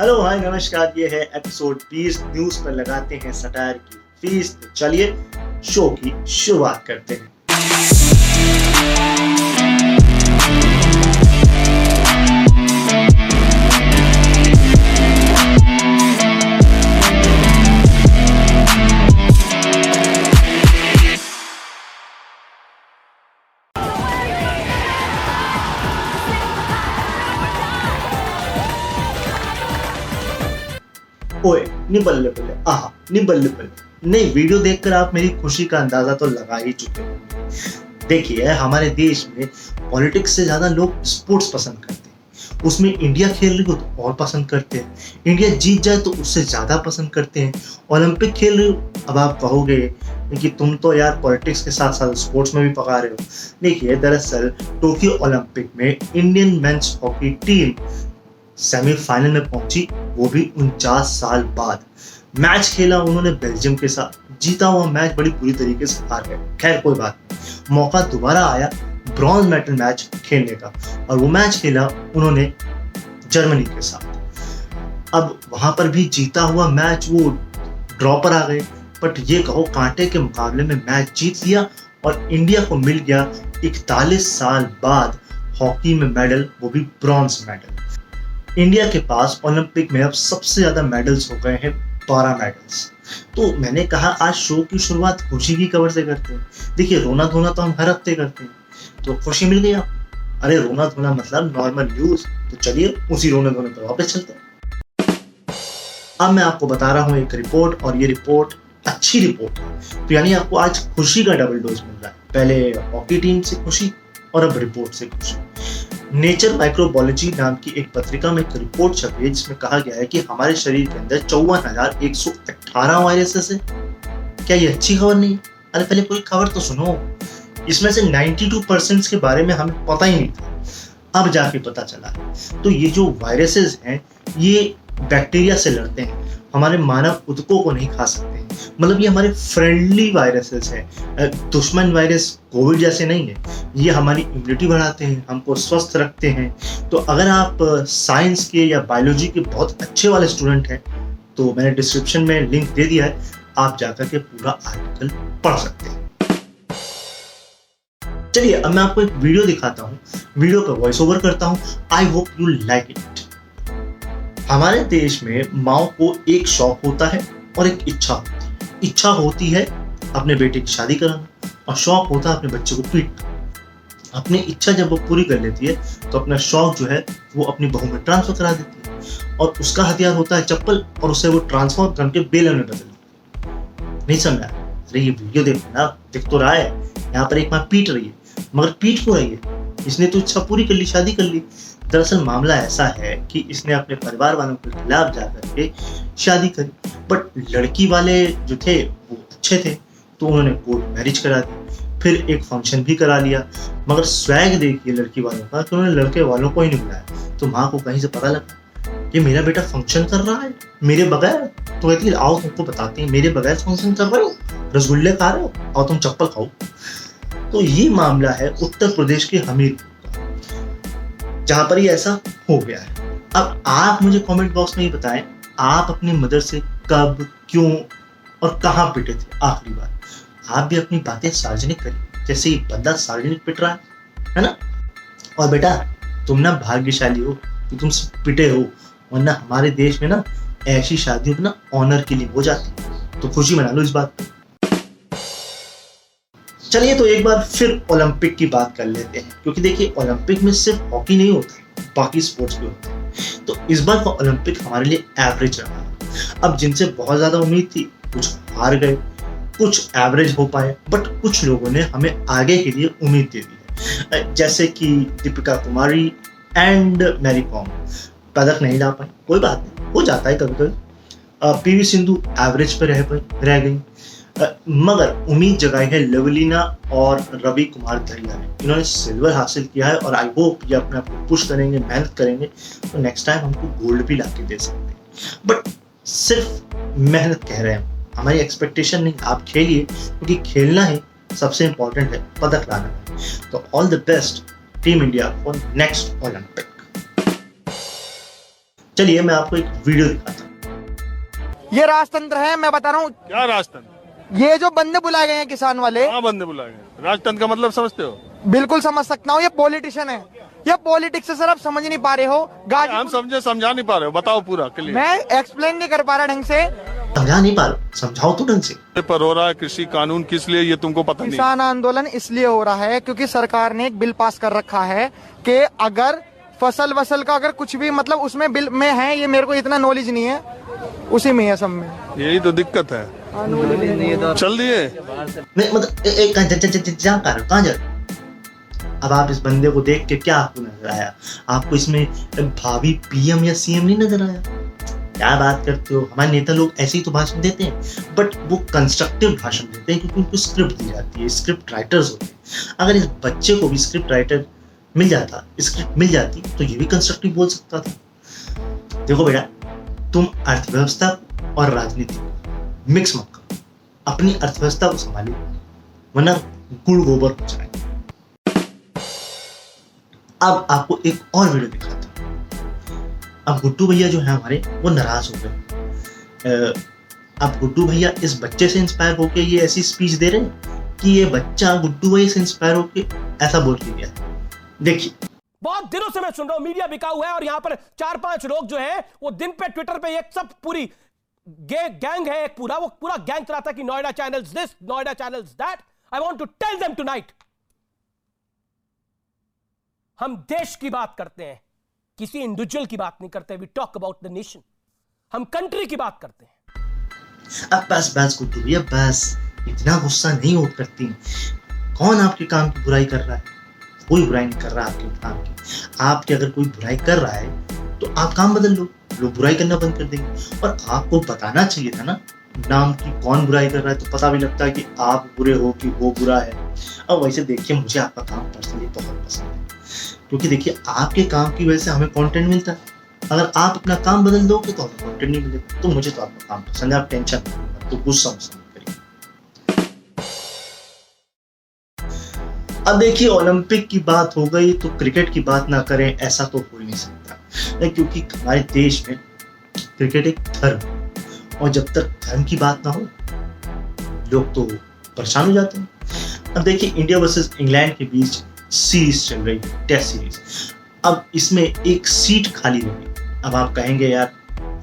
Hello, हाय, नमस्कार, ये है एपिसोड 20 न्यूज़ पर लगाते हैं सटायर की फ़ीस चलिए शो की शुरुआत करते हैं। ओए निबल्ले बल्ले आहा निबल्ले बल्ले नहीं, वीडियो देखकर आप मेरी खुशी का अंदाज़ा तो लगा ही चुके हो। देखिए, हमारे देश में पॉलिटिक्स से ज़्यादा लोग स्पोर्ट्स पसंद करते हैं। उसमें इंडिया खेल रही हो तो और पसंद करते हैं। इंडिया जीत जाए तो उससे ज़्यादा पसंद करते हैं। ओलंपिक खेल रही हो, अब आप कहोगे कि तुम तो यार पॉलिटिक्स के साथ साथ स्पोर्ट्स में भी पका रहे हो। देखिए, दरअसल टोक्यो ओलंपिक में Indian men's hockey team semifinal में पहुँची। वो भी उनचास साल बाद। मैच खेला उन्होंने बेल्जियम के साथ। जीता हुआ मैच बड़ी बुरी तरीके से हार गए खैर, कोई बात नहीं। मौका दोबारा आया ब्रॉन्ज मेडल मैच खेलने का और वो मैच खेला उन्होंने जर्मनी के साथ। अब वहाँ पर भी जीता हुआ मैच वो ड्रॉ पर आ गए। बट ये कहो, कांटे के मुकाबले में मैच जीत लिया और इंडिया को मिल गया इकतालीस साल बाद हॉकी में मेडल, वो भी ब्रॉन्ज मेडल। इंडिया के पास ओलंपिक में अब सबसे ज़्यादा मेडल्स हो गए हैं, बारह मेडल्स। तो मैंने कहा, आज शो की शुरुआत खुशी की कवर से करते हैं। देखिए रोना धोना तो हम हर हफ़्ते करते हैं। तो खुशी मिल गई अरे रोना धोना मतलब नॉर्मल न्यूज़ तो चलिए, उसी रोने धोने पर वापस चलते हैं। अब मैं आपको बता रहा हूँ एक रिपोर्ट, और ये रिपोर्ट अच्छी रिपोर्ट है। तो यानी आपको आज खुशी का डबल डोज मिल रहा है। पहले हॉकी टीम से खुशी, और अब रिपोर्ट से खुशी। नेचर माइक्रोबायोलॉजी नाम की एक पत्रिका में एक रिपोर्ट छपी है, जिसमें कहा गया है कि हमारे शरीर के अंदर चौवन हज़ार एक सौ अठारह वायरसेस है। क्या ये अच्छी खबर नहीं? अरे पहले कोई खबर तो सुनो। इसमें से 92 परसेंट के बारे में हमें पता ही नहीं था। अब जाके पता चला। तो ये जो वायरसेस हैं, ये बैक्टीरिया से लड़ते हैं। हमारे मानव उतकों को नहीं खा सकते। मतलब ये हमारे फ्रेंडली वायरसेस हैं। दुश्मन वायरस कोविड जैसे नहीं है। ये हमारी इम्यूनिटी बढ़ाते हैं, हमको स्वस्थ रखते हैं। तो अगर आप साइंस के या बायोलॉजी के बहुत अच्छे वाले स्टूडेंट हैं तो मैंने डिस्क्रिप्शन में लिंक दे दिया है। आप जाकर के पूरा आर्टिकल पढ़ सकते हैं। चलिए, अब मैं आपको एक वीडियो दिखाता हूँ। वीडियो का वॉइस ओवर करता हूँ। I hope you like it हमारे देश में माओ को एक शौक होता है और एक इच्छा होती है। इच्छा होती है अपने बेटे की शादी कराना और शौक होता है अपने बच्चे को पीटना अपनी इच्छा जब वो पूरी कर लेती है तो अपना शौक जो है वो अपनी बहू में ट्रांसफ़र करा देती है। और उसका हथियार होता है चप्पल और उसे वो ट्रांसफ़र करके बेलन में बदल नहीं समझा? अरे ये वीडियो देखो ना, देख तो रहा है। यहाँ पर एक माँ पीट रही है, मगर पीट क्यों रही है? इसने तो इच्छा पूरी कर ली, शादी कर ली। दरअसल मामला ऐसा है कि इसने अपने परिवार वालों के खिलाफ जाकर के शादी करी। बट लड़की वाले जो थे, वो अच्छे थे तो उन्होंने कोर्ट मैरिज करा दी। फिर एक फ़ंक्शन भी करा लिया। मगर स्वैग देखिए लड़की वालों का कि उन्होंने लड़के वालों को ही नहीं बुलाया। तो माँ को कहीं से पता लगा कि मेरा बेटा फ़ंक्शन कर रहा है? मेरे बगैर? तो कहती है आओ तुमको बताते हैं, मेरे बगैर फ़ंक्शन कर रहे हो? रसगुल्ले खा रहे हो? और तुम चप्पल खाओ। तो ये मामला है उत्तर प्रदेश के हमीरपुर जहाँ पर ये ऐसा हो गया है। अब आप मुझे कमेंट बॉक्स में ही बताएँ, आप अपनी मदर से कब, क्यों और कहाँ पिटे थे? आखिरी बार आप भी अपनी बातें सार्वजनिक करें। जैसे ये बंदा सार्वजनिक पिट रहा है है ना? और बेटा, तुम ना भाग्यशाली हो कि तुम पिटे हो, वरना हमारे देश में ना ऐसी शादियों ना ऑनर के लिए हो जाती। तो खुशी मना लो इस बात पर चलिए तो एक बार फिर ओलंपिक की बात कर लेते हैं, क्योंकि देखिए, ओलंपिक में सिर्फ़ हॉकी नहीं होता, बाकी स्पोर्ट्स भी होते हैं। तो इस बार का ओलंपिक हमारे लिए एवरेज रहा। अब जिनसे बहुत ज़्यादा उम्मीद थी, कुछ हार गए, कुछ एवरेज हो पाए बट कुछ लोगों ने हमें आगे के लिए उम्मीद दे दी है। जैसे कि दीपिका कुमारी एंड मैरी कॉम पदक नहीं ला पाई, कोई बात नहीं, हो जाता है कभी कभी पीवी सिंधु एवरेज पर रह पाई, रह गई। मगर उम्मीद जगाई है लवलीना और रवि कुमार दरिया ने। इन्होंने सिल्वर हासिल किया है और आई होप ये अपने आप को पुश करेंगे मेहनत करेंगे तो नेक्स्ट टाइम हमको गोल्ड भी ला के दे सकते हैं। बट सिर्फ़ मेहनत कह रहे हैं हमारी एक्सपेक्टेशन नहीं आप खेलिए क्योंकि तो खेलना ही सबसे इंपॉर्टेंट है पदक लाना। है तो all the best team India for next Olympic चलिए मैं आपको एक वीडियो दिखाता हूँ। ये राजतंत्र है मैं बता रहा हूँ। क्या राजतंत्र? ये जो बंदे बुलाए गए हैं किसान वाले कहाँ बंदे बुलाए गए राजतंत्र का मतलब समझते हो? बिल्कुल समझ सकता हूँ ये पॉलिटिशियन है। ये पॉलिटिक्स से सर आप समझ नहीं पा रहे हो। हम समझे समझा नहीं पा रहे हो। बताओ पूरा क्लियर मैं एक्सप्लेन नहीं कर पा रहा ढंग से। समझा नहीं पा रहा समझाओ तो ढंग से। पर हो रहा है कृषि कानून किस लिए ये तुमको पता नहीं? किसान आंदोलन इसलिए हो रहा है क्योंकि सरकार ने एक बिल पास कर रखा है कि अगर फ़सल वसल का अगर कुछ भी मतलब उसमें बिल में है ये मेरे को इतना नॉलेज नहीं है। उसी में है सब में। यही तो दिक्कत है। चल दिए। मतलब ए- ए- कहाँ? अब आप इस बंदे को देख के क्या आपको नज़र आया? आपको इसमें भावी पीएम या सीएम नहीं नज़र आया? क्या बात करते हो? हमारे नेता लोग ऐसे ही तो भाषण देते हैं बट वो कंस्ट्रक्टिव भाषण देते हैं क्योंकि उनको स्क्रिप्ट दी जाती है स्क्रिप्ट राइटर्स होते हैं। अगर इस बच्चे को भी स्क्रिप्ट राइटर मिल जाता स्क्रिप्ट मिल जाती तो ये भी कंस्ट्रक्टिव बोल सकता था। देखो बेटा, तुम अर्थव्यवस्था और राजनीति को मिक्स मत करो। अपनी अर्थव्यवस्था को संभालिए, वरना गुड़ गोबर हो जाए अब आपको एक और वीडियो दिखाता हूँ। अब गुड्डू भैया जो है हमारे, वो नाराज़ हो गए। अब गुड्डू भैया इस बच्चे से इंस्पायर होके ये ऐसी स्पीच दे रहे हैं कि ये बच्चा गुड्डू भैया से इंस्पायर होके ऐसा बोल गया। देखिए। बहुत दिनों से मैं सुन रहा हूँ मीडिया बिका हुआ है और यहाँ पर चार पाँच लोग जो है, वो दिन पे ट्विटर पे एक सब पूरी गैंग है, एक पूरा वो, पूरा गैंग चलाता है कि Noida channels this Noida channels that I want to tell them tonight हम देश की बात करते हैं, किसी इंडिविजुअल की बात नहीं करते we talk about the nation हम कंट्री की बात करते हैं. अब बस बस, गुड्डू भैया, बस। इतना गुस्सा नहीं हो करती। कौन आपके काम की बुराई कर रहा है? कोई बुराई नहीं कर रहा आपके काम की। आपके अगर कोई बुराई कर रहा है तो आप काम बदल लो। लोग बुराई करना बंद कर देंगे। और आपको बताना चाहिए था ना, नाम की कौन बुराई कर रहा है तो पता भी लगता है कि आप बुरे हो कि वो बुरा है। अब वैसे देखिए, मुझे आपका काम पर्सनली बहुत पसंद है। क्योंकि देखिए, आपके काम की वजह से हमें कंटेंट मिलता है। अगर आप अपना काम बदल दोगे तो हमें कंटेंट नहीं मिलेगा। तो मुझे तो आपका काम पसंद है। आप टेंशन तो गुस्सा मुझसे अब देखिए ओलंपिक की बात हो गई तो क्रिकेट की बात ना करें, ऐसा तो हो ही नहीं सकता। क्योंकि हमारे देश में क्रिकेट एक धर्म और जब तक धर्म की बात ना हो, लोग तो परेशान हो जाते हैं। अब देखिए इंडिया वर्सेस इंग्लैंड के बीच सीरीज़ चल रही है टेस्ट सीरीज़ अब इसमें एक सीट खाली रही अब आप कहेंगे, यार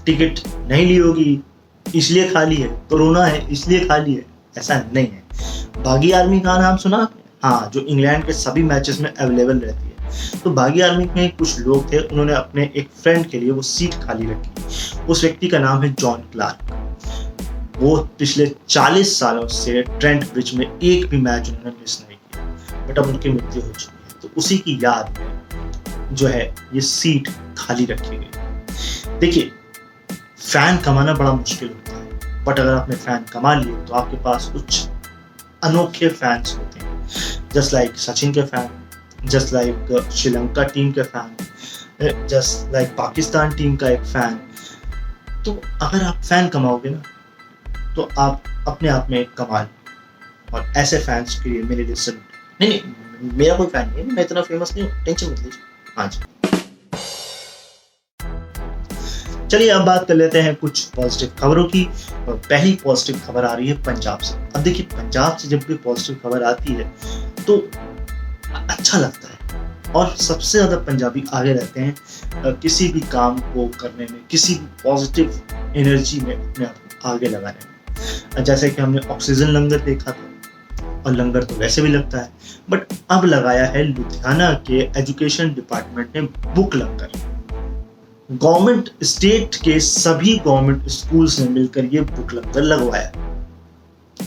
टिकट नहीं ली होगी, इसलिए खाली है, कोरोना है, इसलिए खाली है। ऐसा नहीं है। बागी आर्मी का नाम सुना? हाँ जो इंग्लैंड के सभी मैचेस में अवेलेबल रहती है। तो बागी आर्मी में कुछ लोग थे, उन्होंने अपने एक फ्रेंड के लिए वो सीट खाली रखी। उस व्यक्ति का नाम है जॉन क्लार्क वो पिछले 40 सालों से ट्रेंट ब्रिज में एक भी मैच उन्होंने मिस नहीं किया। बट अब उनकी मृत्यु हो चुकी है। तो उसी की याद में जो है, ये सीट खाली रखी गई। देखिए फ़ैन कमाना बड़ा मुश्किल होता है। बट अगर आपने फ़ैन कमा लिए तो आपके पास कुछ अनोखे फैंस होते हैं। जस्ट लाइक सचिन के fan just like Sri Lanka team के fan just like Pakistan team का एक फ़ैन तो अगर आप फ़ैन कमाओगे ना तो आप अपने आप में कमाल। और ऐसे फैंस के लिए मेरे लिए नहीं नहीं, मेरा कोई फ़ैन नहीं मैं इतना फ़ेमस नहीं हूँ, टेंशन मत लीजिए। हाँ जी। चलिए अब बात कर लेते हैं कुछ पॉजिटिव खबरों की। पहली पॉजिटिव खबर आ रही है पंजाब से। अब देखिए, पंजाब से जब भी पॉजिटिव खबर आती है तो अच्छा लगता है। और सबसे ज़्यादा पंजाबी आगे रहते हैं किसी भी काम को करने में, किसी भी पॉजिटिव एनर्जी में अपने आप को आगे लगाने में। जैसे कि हमने ऑक्सीजन लंगर देखा था, और लंगर तो वैसे भी लगता है बट अब लगाया है लुधियाना के एजुकेशन डिपार्टमेंट ने बुक लंगर। गवर्नमेंट स्टेट के सभी गवर्नमेंट स्कूल्स ने मिलकर ये बुक लंगर लगवाया।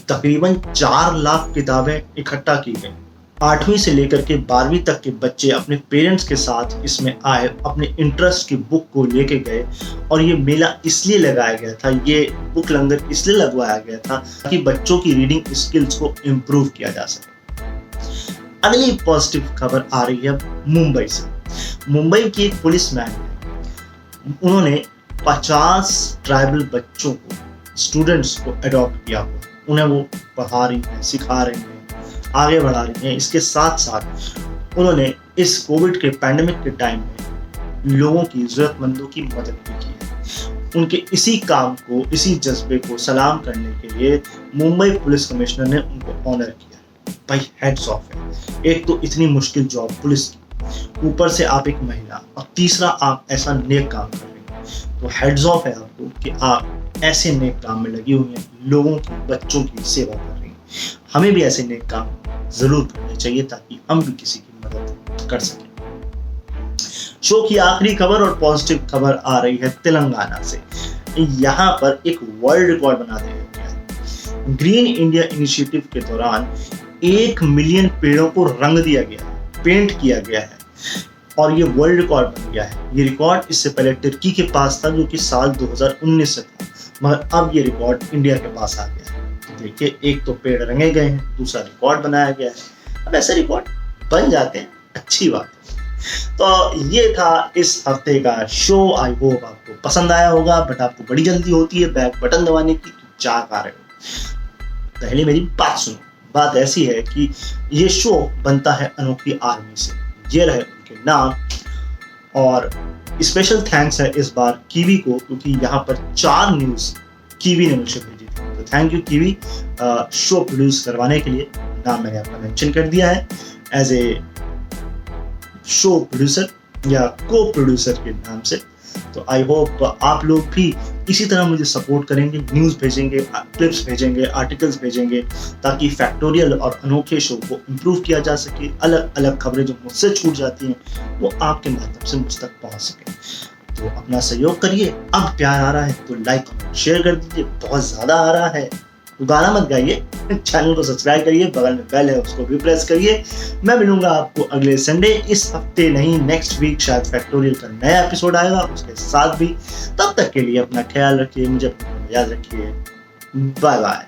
तकरीबन चार लाख किताबें इकट्ठा की गई। आठवीं से लेकर के बारहवीं तक के बच्चे अपने पेरेंट्स के साथ इसमें आए, अपने इंटरेस्ट की बुक को लेके गए और ये मेला इसलिए लगाया गया था, ये बुक लंगर इसलिए लगवाया गया था ताकि बच्चों की रीडिंग स्किल्स को इम्प्रूव किया जा सके। अगली पॉजिटिव खबर आ रही है मुंबई से। मुंबई की एक पुलिस मैन उन्होंने 50 ट्राइबल बच्चों को स्टूडेंट्स को अडॉप्ट किया। हुआ उन्हें वो पढ़ा रही हैं, सिखा रही हैं, आगे बढ़ा रही हैं। इसके साथ साथ उन्होंने इस कोविड के पैंडमिक के टाइम में लोगों की जरूरतमंदों की मदद भी की है। उनके इसी काम को, इसी जज्बे को सलाम करने के लिए मुंबई पुलिस कमिश्नर ने उनको ऑनर किया। भाई हेड्स ऑफ़ है। एक तो इतनी मुश्किल जॉब पुलिस की। ऊपर से आप एक महिला और तीसरा आप ऐसा नेक काम कर रही हैं। तो हेड्स ऑफ़ है आपको कि आप ऐसे नेक काम में लगी हुई हैं, लोगों की, बच्चों की सेवा कर रही हैं। हमें भी ऐसे नेक काम ज़रूर करने चाहिए ताकि हम भी किसी की मदद कर सकें। शो की आखिरी खबर और पॉजिटिव खबर आ रही है तेलंगाना से। यहाँ पर एक वर्ल्ड रिकॉर्ड बना दिया गया है। ग्रीन इंडिया इनिशिएटिव के दौरान एक मिलियन पेड़ों को रंग दिया गया पेंट किया गया है और ये वर्ल्ड रिकॉर्ड बन गया है। ये रिकॉर्ड इससे पहले टर्की के पास था, जो कि साल 2019 से था। मगर अब ये रिकॉर्ड इंडिया के पास आ गया है। देखिए, एक तो पेड़ रंगे गए हैं, दूसरा रिकॉर्ड बनाया गया है। अब ऐसे रिकॉर्ड बन जाते हैं। अच्छी बात। है तो ये था इस हफ़्ते का शो। आई होप आपको पसंद आया होगा, बट आपको बड़ी जल्दी होती है बैक बटन दबाने की तो आ रहे हो। पहले मेरी बात सुनो। बात ऐसी है कि ये शो बनता है अनोखी आर्मी से। ये रहे उनके नाम और स्पेशल थैंक्स है इस बार कीवी को, क्योंकि यहाँ पर चार न्यूज़ कीवी ने मुझे भेजी थी। तो thank you Kiwi show produce करवाने के लिए नाम मैंने आपका मेंशन कर दिया है। एज ए शो प्रोड्यूसर या को प्रोड्यूसर के नाम से तो आई होप आप लोग भी इसी तरह मुझे सपोर्ट करेंगे न्यूज़ भेजेंगे क्लिप्स भेजेंगे आर्टिकल्स भेजेंगे, ताकि फैक्टोरियल और अनोखे शो को इम्प्रूव किया जा सके अलग अलग खबरें जो मुझसे छूट जाती हैं, वो आपके माध्यम से मुझ तक पहुँच सके। तो अपना सहयोग करिए। अब प्यार आ रहा है तो लाइक शेयर कर दीजिए। बहुत ज़्यादा आ रहा है। गाना मत गाइए चैनल को सब्सक्राइब करिए, बगल में बेल है, उसको भी प्रेस करिए। मैं मिलूँगा आपको अगले संडे इस हफ़्ते नहीं नेक्स्ट वीक शायद फैक्टोरियल का नया एपिसोड आएगा, उसके साथ भी। तब तक के लिए अपना ख्याल रखिए, मुझे याद रखिए। Bye bye